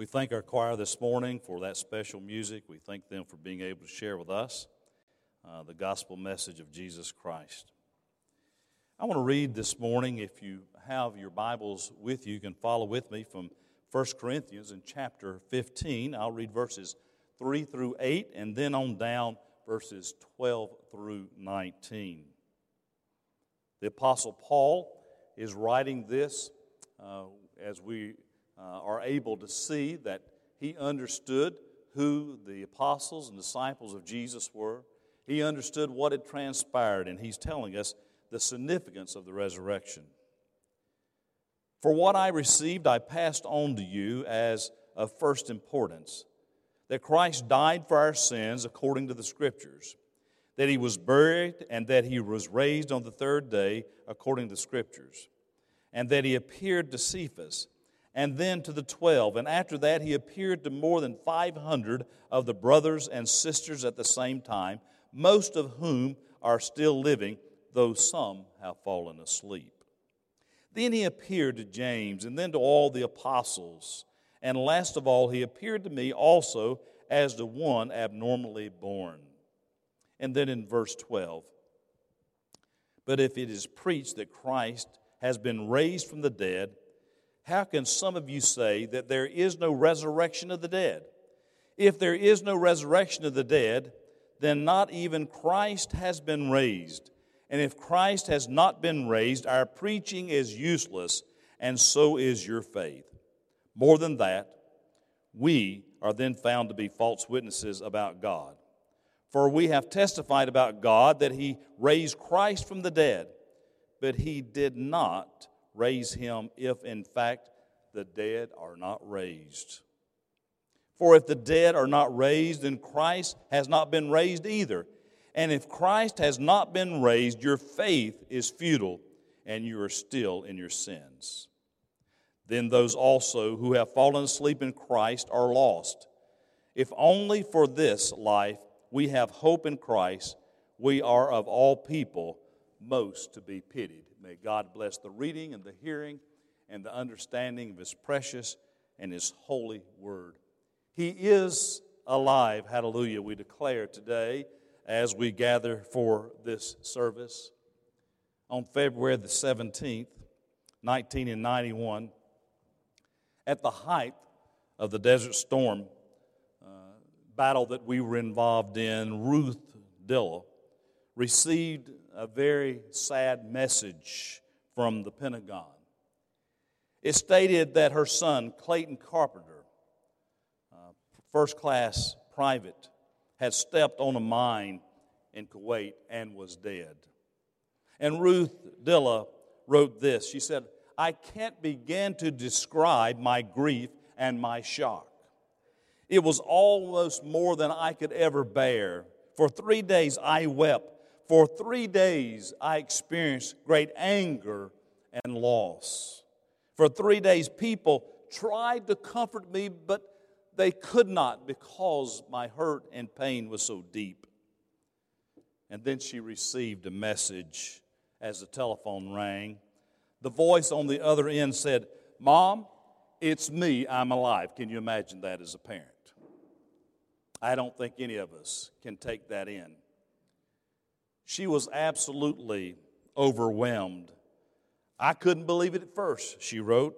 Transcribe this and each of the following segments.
We thank our choir this morning for that special music. We thank them for being able to share with us uh, the gospel message of Jesus Christ. I want to read this morning, if you have your Bibles with you, you can follow with me from 1 Corinthians in chapter 15. I'll read verses 3 through 8 and then on down verses 12 through 19. The Apostle Paul is writing this uh, as we uh, are able to see that he understood who the apostles and disciples of Jesus were. He understood what had transpired, and he's telling us the significance of the resurrection. For what I received, I passed on to you as of first importance that Christ died for our sins according to the Scriptures, that he was buried, and that he was raised on the third day according to the Scriptures, and that he appeared to Cephas, and then to the twelve. And after that, he appeared to more than 500 of the brothers and sisters at the same time, most of whom are still living, though some have fallen asleep. Then he appeared to James, and then to all the apostles. And last of all, he appeared to me also as to one abnormally born. And then in verse 12, but if it is preached that Christ has been raised from the dead, how can some of you say that there is no resurrection of the dead? If there is no resurrection of the dead, then not even Christ has been raised. And if Christ has not been raised, our preaching is useless, and so is your faith. More than that, we are then found to be false witnesses about God. For we have testified about God that He raised Christ from the dead, but He did not raise Him if, in fact, the dead are not raised. For if the dead are not raised, then Christ has not been raised either. And if Christ has not been raised, your faith is futile, and you are still in your sins then those also who have fallen asleep in Christ are lost. If only for this life we have hope in Christ, we are of all people most to be pitied. May God bless the reading and the hearing and the understanding of His precious and His holy word. He is alive, hallelujah, we declare today as we gather for this service. On February the 17th, 1991, at the height of the Desert Storm uh, battle that we were involved in, Ruth Dillow received a very sad message from the Pentagon. It stated that her son, Clayton Carpenter, uh, first class private, had stepped on a mine in Kuwait and was dead. And Ruth Dillow wrote this. She said, I can't begin to describe my grief and my shock. It was almost more than I could ever bear. For three days I wept. For three days I experienced great anger and loss. For three days people tried to comfort me, but they could not because my hurt and pain was so deep. And then she received a message as the telephone rang the voice on the other end said, Mom, it's me, I'm alive. Can you imagine that as a parent? I don't think any of us can take that in. She was absolutely overwhelmed. I couldn't believe it at first, she wrote,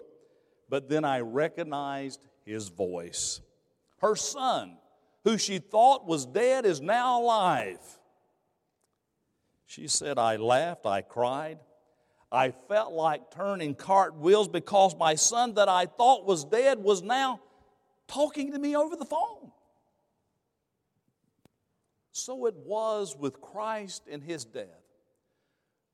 but then I recognized his voice. Her son, who she thought was dead, is now alive. She said, I laughed, I cried. I felt like turning cartwheels because my son that I thought was dead was now talking to me over the phone. So it was with Christ and his death.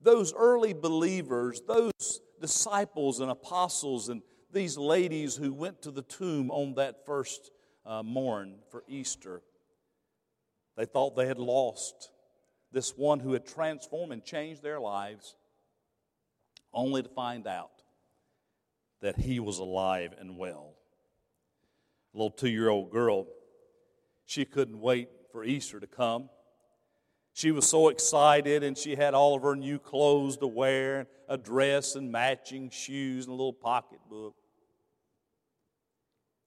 Those early believers, those disciples and apostles, and these ladies who went to the tomb on that first uh, morn for Easter, they thought they had lost this one who had transformed and changed their lives only to find out that he was alive and well. A little two year old girl, she couldn't wait for Easter to come. She was so excited, and she had all of her new clothes to wear, a dress and matching shoes, and a little pocketbook.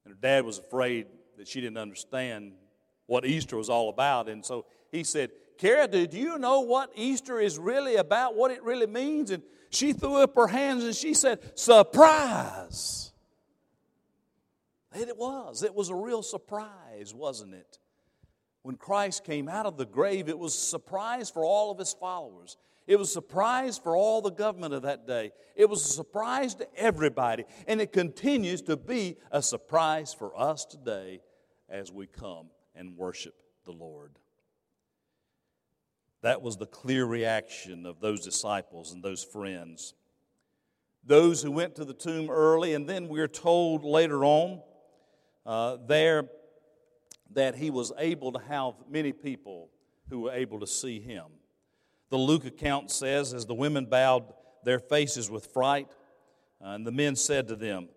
And her dad was afraid that she didn't understand what Easter was all about. And so he said, Kara, do you know what Easter is really about, what it really means? And she threw up her hands and she said, Surprise! And it was. It was a real surprise, wasn't it? When Christ came out of the grave, it was a surprise for all of his followers. It was a surprise for all the government of that day. It was a surprise to everybody. And it continues to be a surprise for us today as we come and worship the Lord. That was the clear reaction of those disciples and those friends. Those who went to the tomb early, and then we're told later on uh, there that he was able to have many people who were able to see him. The Luke account says, as the women bowed their faces with fright, uh, and the men said to them,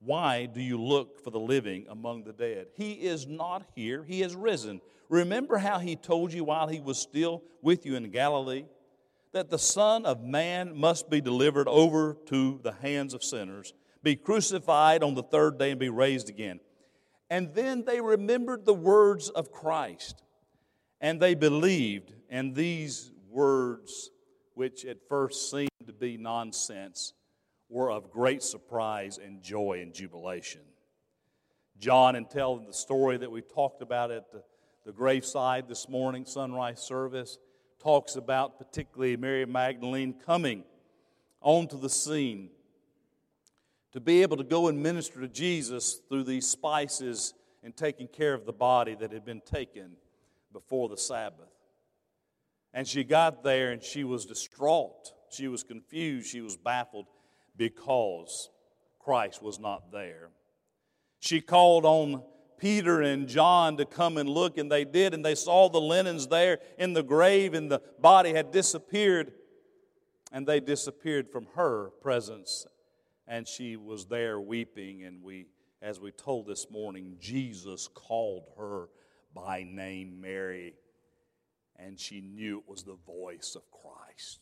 Why do you look for the living among the dead? He is not here, he has risen. Remember how he told you while he was still with you in Galilee that the Son of Man must be delivered over to the hands of sinners, be crucified on the third day, and be raised again. And then they remembered the words of Christ, and they believed, and these words, which at first seemed to be nonsense, were of great surprise and joy and jubilation. John, in telling the story that we talked about at the, the graveside this morning, sunrise service, talks about particularly Mary Magdalene coming onto the scene to be able to go and minister to Jesus through these spices and taking care of the body that had been taken before the Sabbath. And she got there and she was distraught. She was confused. She was baffled because Christ was not there. She called on Peter and John to come and look, and they did, and they saw the linens there in the grave, and the body had disappeared, and they disappeared from her presence and she was there weeping. And we, as we told this morning, Jesus called her by name Mary, and she knew it was the voice of Christ.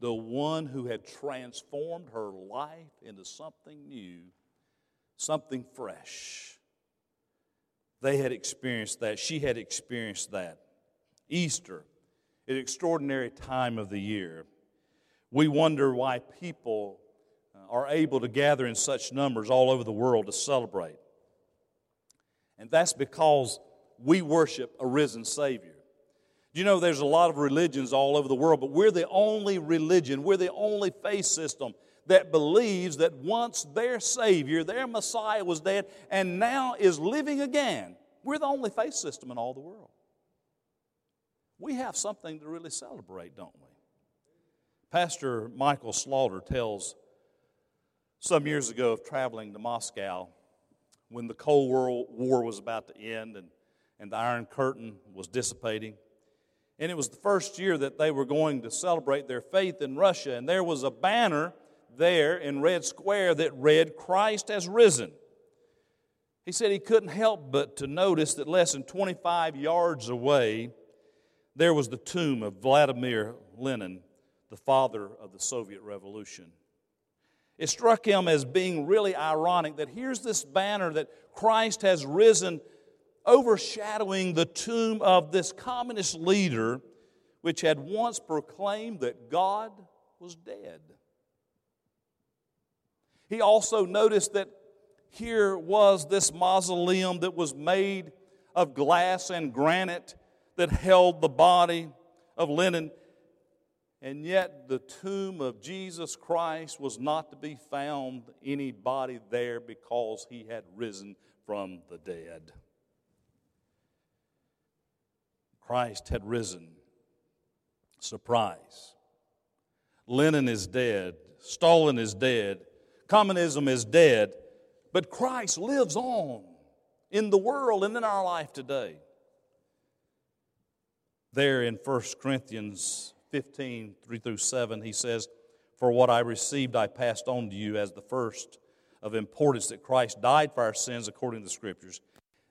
The one who had transformed her life into something new, something fresh. They had experienced that. She had experienced that. Easter, an extraordinary time of the year. We wonder why people are able to gather in such numbers all over the world to celebrate. And that's because we worship a risen Savior. You know, there's a lot of religions all over the world, but we're the only religion, we're the only faith system that believes that once their Savior, their Messiah was dead and now is living again. We're the only faith system in all the world. We have something to really celebrate, don't we? Pastor Michael Slaughter tells some years ago of traveling to Moscow when the Cold War was about to end and, and the Iron Curtain was dissipating. And it was the first year that they were going to celebrate their faith in Russia. And there was a banner there in Red Square that read, Christ has risen. He said he couldn't help but to notice that less than 25 yards away, there was the tomb of Vladimir Lenin, the father of the Soviet Revolution. It struck him as being really ironic that here's this banner that Christ has risen, overshadowing the tomb of this communist leader, which had once proclaimed that God was dead. He also noticed that here was this mausoleum that was made of glass and granite that held the body of Lenin and yet, the tomb of Jesus Christ was not to be found anybody there because he had risen from the dead. Christ had risen. Surprise. Lenin is dead. Stalin is dead. Communism is dead. But Christ lives on in the world and in our life today. There in 1 Corinthians 15, 3 through 7, he says, For what I received, I passed on to you as the first of importance that Christ died for our sins according to the Scriptures,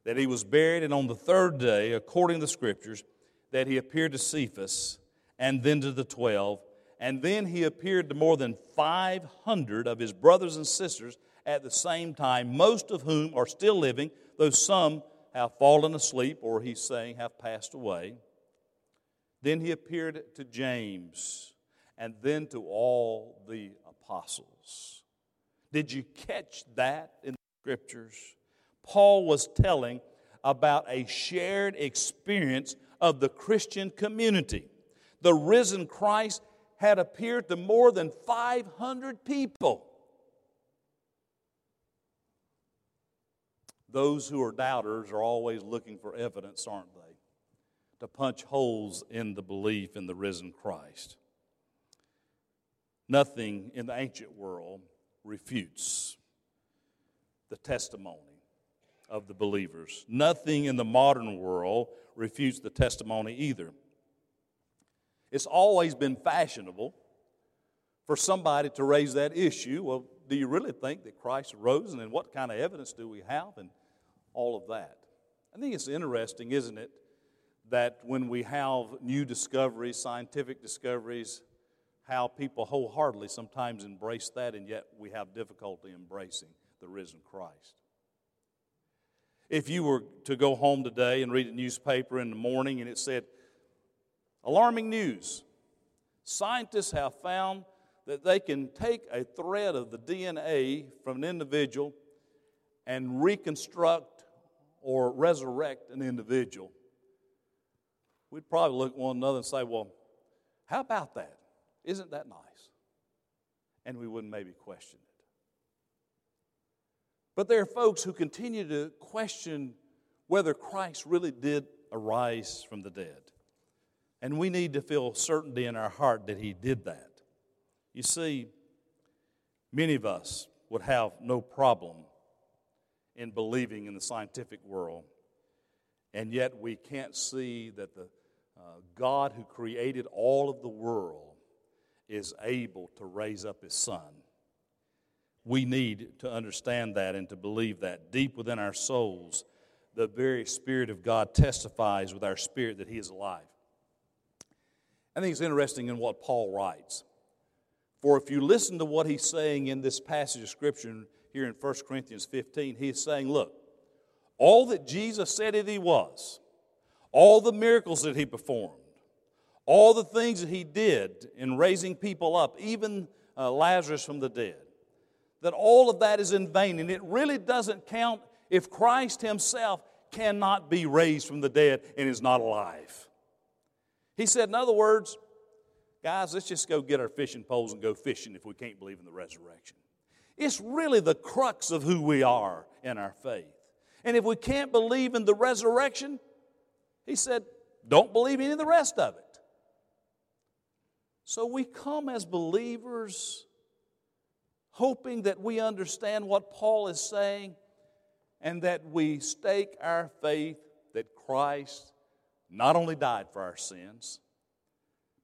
that he was buried, and on the third day, according to the Scriptures, that he appeared to Cephas, and then to the twelve, and then he appeared to more than 500 of his brothers and sisters at the same time, most of whom are still living, though some have fallen asleep, or he's saying have passed away. Then he appeared to James, and then to all the apostles. Did you catch that in the scriptures? Paul was telling about a shared experience of the Christian community. The risen Christ had appeared to more than 500 people. Those who are doubters are always looking for evidence, aren't they? To punch holes in the belief in the risen Christ. Nothing in the ancient world refutes the testimony of the believers. Nothing in the modern world refutes the testimony either. It's always been fashionable for somebody to raise that issue. Well, do you really think that Christ rose? And then what kind of evidence do we have? And all of that. I think it's interesting, isn't it, that when we have new discoveries, scientific discoveries, how people wholeheartedly sometimes embrace that, and yet we have difficulty embracing the risen Christ. If you were to go home today and read a newspaper in the morning and it said, Alarming news. Scientists have found that they can take a thread of the DNA from an individual and reconstruct or resurrect an individual. We'd probably look at one another and say, Well, how about that? Isn't that nice? And we wouldn't maybe question it. But there are folks who continue to question whether Christ really did arise from the dead. And we need to feel certainty in our heart that He did that. You see, many of us would have no problem in believing in the scientific world, and yet we can't see that the Uh, God who created all of the world is able to raise up His Son. We need to understand that and to believe that deep within our souls, the very Spirit of God testifies with our spirit that He is alive. I think it's interesting in what Paul writes. For if you listen to what he's saying in this passage of Scripture here in 1 Corinthians 15, he's saying, Look, all that Jesus said that he was, all the miracles that he performed, all the things that he did in raising people up, even uh, Lazarus from the dead, that all of that is in vain. And it really doesn't count if Christ himself cannot be raised from the dead and is not alive. He said, in other words, guys, let's just go get our fishing poles and go fishing if we can't believe in the resurrection. It's really the crux of who we are in our faith. And if we can't believe in the resurrection, he said, don't believe any of the rest of it. So we come as believers hoping that we understand what Paul is saying and that we stake our faith that Christ not only died for our sins,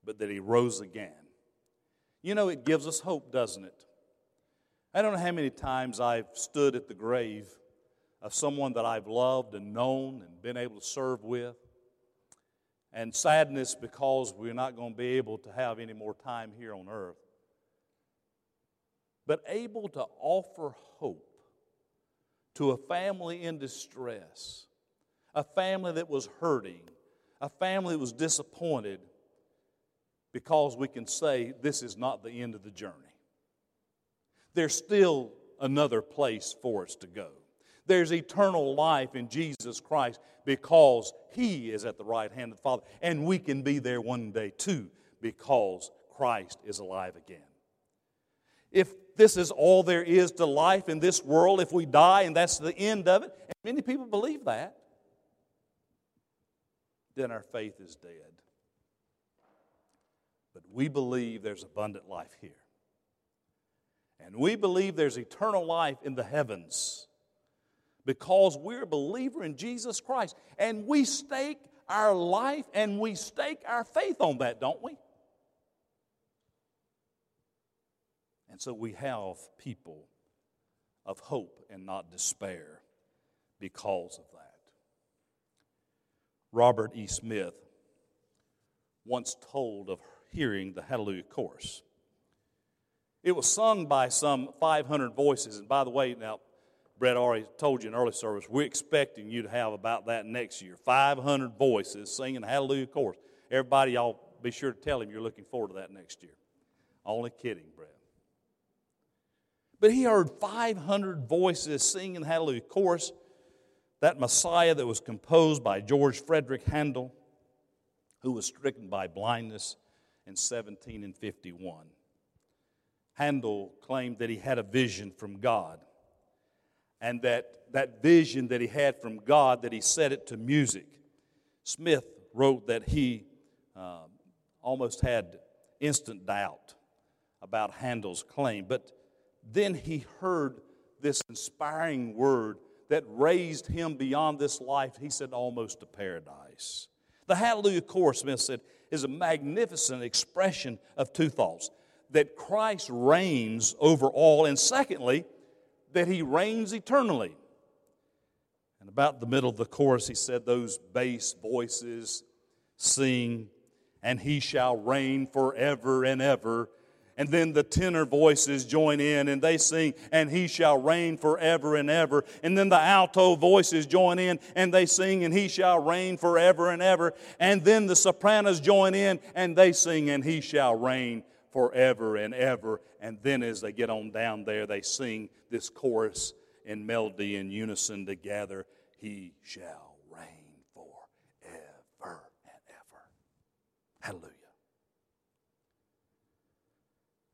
but that he rose again. You know, it gives us hope, doesn't it? I don't know how many times I've stood at the grave of someone that I've loved and known and been able to serve with, and sadness because we're not going to be able to have any more time here on earth, but able to offer hope to a family in distress, a family that was hurting, a family that was disappointed because we can say this is not the end of the journey. There's still another place for us to go. There's eternal life in Jesus Christ because He is at the right hand of the Father. And we can be there one day too because Christ is alive again. If this is all there is to life in this world, if we die and that's the end of it, and many people believe that, then our faith is dead. But we believe there's abundant life here. And we believe there's eternal life in the heavens because we're a believer in Jesus Christ. And we stake our life and we stake our faith on that, don't we? And so we have people of hope and not despair because of that. Robert E. Smith once told of hearing the Hallelujah Chorus. It was sung by some 500 voices. And by the way, now, Brett already told you in early service, we're expecting you to have about that next year 500 voices singing Hallelujah Chorus. Everybody, y'all be sure to tell him you're looking forward to that next year. Only kidding, Brett. But he heard 500 voices singing Hallelujah Chorus, that Messiah that was composed by George Frederick Handel, who was stricken by blindness in 1751. Handel claimed that he had a vision from God, and that that vision that he had from God, that he set it to music. Smith wrote that he uh, almost had instant doubt about Handel's claim, but then he heard this inspiring word that raised him beyond this life, he said, almost to paradise. The Hallelujah Chorus, Smith said, is a magnificent expression of two thoughts that Christ reigns over all, and secondly, that he reigns eternally. And about the middle of the chorus, he said, Those bass voices sing, and he shall reign forever and ever and then the tenor voices join in and they sing, and he shall reign forever and ever. And then the alto voices join in and they sing, and he shall reign forever and ever. And then the sopranos join in and they sing, and he shall reign forever and ever. And then as they get on down there, they sing this chorus in melody in unison together He shall reign forever and ever. Hallelujah.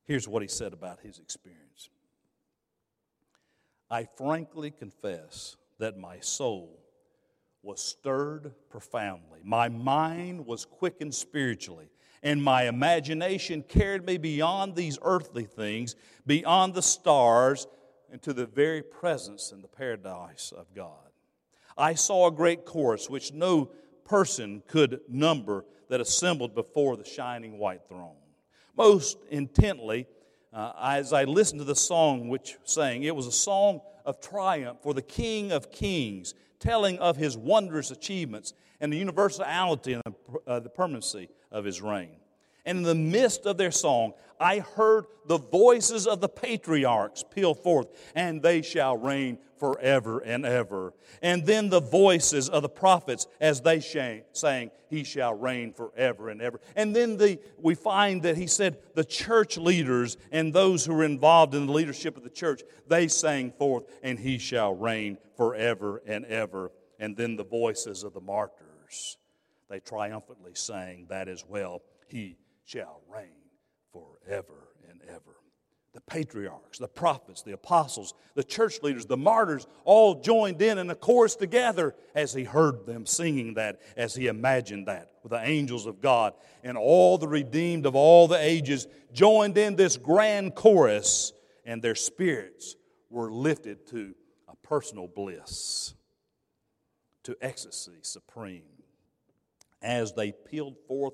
Here's what he said about his experience I frankly confess that my soul was stirred profoundly. My mind was quickened spiritually, and my imagination carried me beyond these earthly things, beyond the stars, into the very presence and the paradise of God. I saw a great chorus which no person could number that assembled before the shining white throne most intently uh, as I listened to the song which sang. It was a song of triumph for the King of Kings, telling of his wondrous achievements and the universality and the, uh, the permanency of his reign. And in the midst of their song, I heard the voices of the patriarchs peal forth, and they shall reign forever and ever. And then the voices of the prophets as they sang, He shall reign forever and ever. And then the, we find that he said the church leaders and those who were involved in the leadership of the church, they sang forth, and He shall reign forever and ever. And then the voices of the martyrs, they triumphantly sang that as well. He shall reign forever and ever. The patriarchs, the prophets, the apostles, the church leaders, the martyrs all joined in in a chorus together as he heard them singing that, as he imagined that, with the angels of God. And all the redeemed of all the ages joined in this grand chorus, and their spirits were lifted to a personal bliss, to ecstasy supreme, as they pealed forth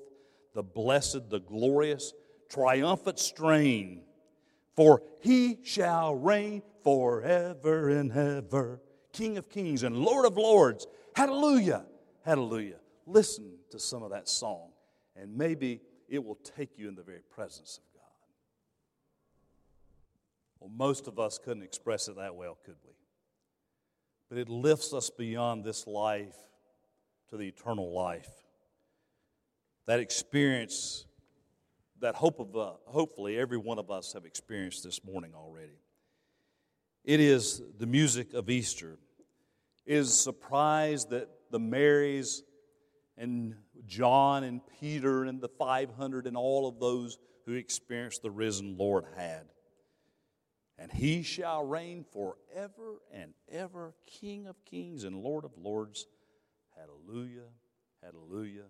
the blessed, the glorious, triumphant strain. For he shall reign forever and ever, King of kings and Lord of lords. Hallelujah! Hallelujah. Listen to some of that song, and maybe it will take you in the very presence of God. Well, most of us couldn't express it that well, could we? But it lifts us beyond this life to the eternal life that experience that hope of, uh, hopefully every one of us have experienced this morning already. It is the music of Easter. It is surprise that the Marys and John and Peter and the 500 and all of those who experienced the risen Lord had. And he shall reign forever and ever, King of kings and Lord of lords. Hallelujah, hallelujah,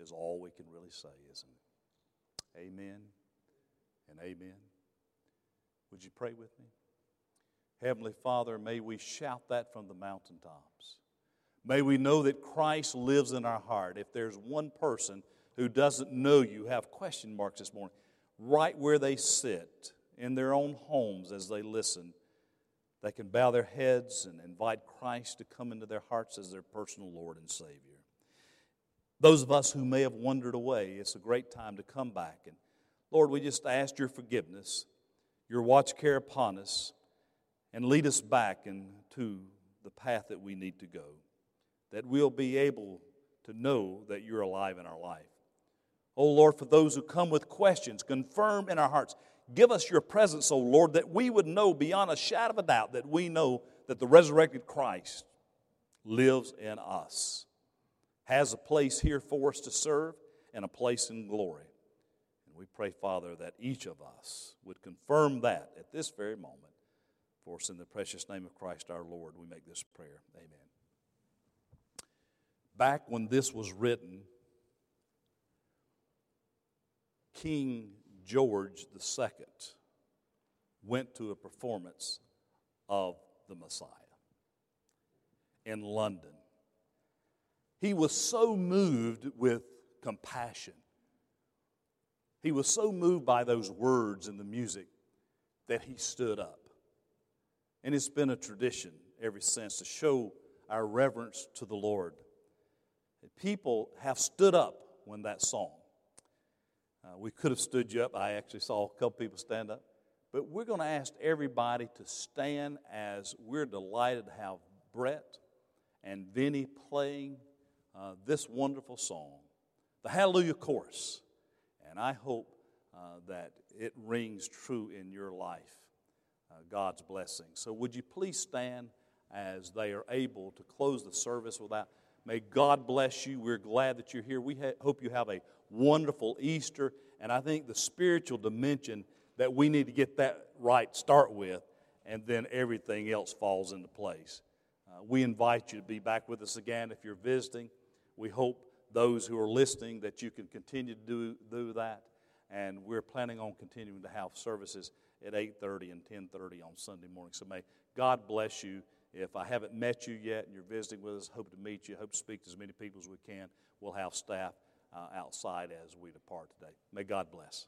is all we can really say, isn't it? Amen and amen. Would you pray with me? Heavenly Father, may we shout that from the mountaintops. May we know that Christ lives in our heart. If there's one person who doesn't know you, have question marks this morning, right where they sit in their own homes as they listen, they can bow their heads and invite Christ to come into their hearts as their personal Lord and Savior. Those of us who may have wandered away, it's a great time to come back and Lord, we just ask your forgiveness, your watch care upon us, and lead us back into the path that we need to go, that we'll be able to know that you're alive in our life. Oh Lord, for those who come with questions, confirm in our hearts. Give us your presence, oh Lord, that we would know beyond a shadow of a doubt that we know that the resurrected Christ lives in us, has a place here for us to serve, and a place in glory. And we pray, Father, that each of us would confirm that at this very moment. For us, in the precious name of Christ our Lord, we make this prayer. Amen. Back when this was written, King George II went to a performance of the Messiah in London. He was so moved with compassion. He was so moved by those words and the music that he stood up. And it's been a tradition ever since to show our reverence to the Lord. People have stood up when that song. Uh, we could have stood you up. I actually saw a couple people stand up. But we're going to ask everybody to stand as we're delighted to have Brett and Vinny playing uh, this wonderful song, the Hallelujah Chorus. And I hope uh, that it rings true in your life, uh, God's blessing. So, would you please stand as they are able to close the service without? May God bless you. We're glad that you're here. We ha- hope you have a wonderful Easter. And I think the spiritual dimension that we need to get that right, start with, and then everything else falls into place. Uh, we invite you to be back with us again if you're visiting. We hope those who are listening that you can continue to do, do that. And we're planning on continuing to have services at 8.30 and 10.30 on Sunday morning. So may God bless you. If I haven't met you yet and you're visiting with us, hope to meet you. Hope to speak to as many people as we can. We'll have staff uh, outside as we depart today. May God bless.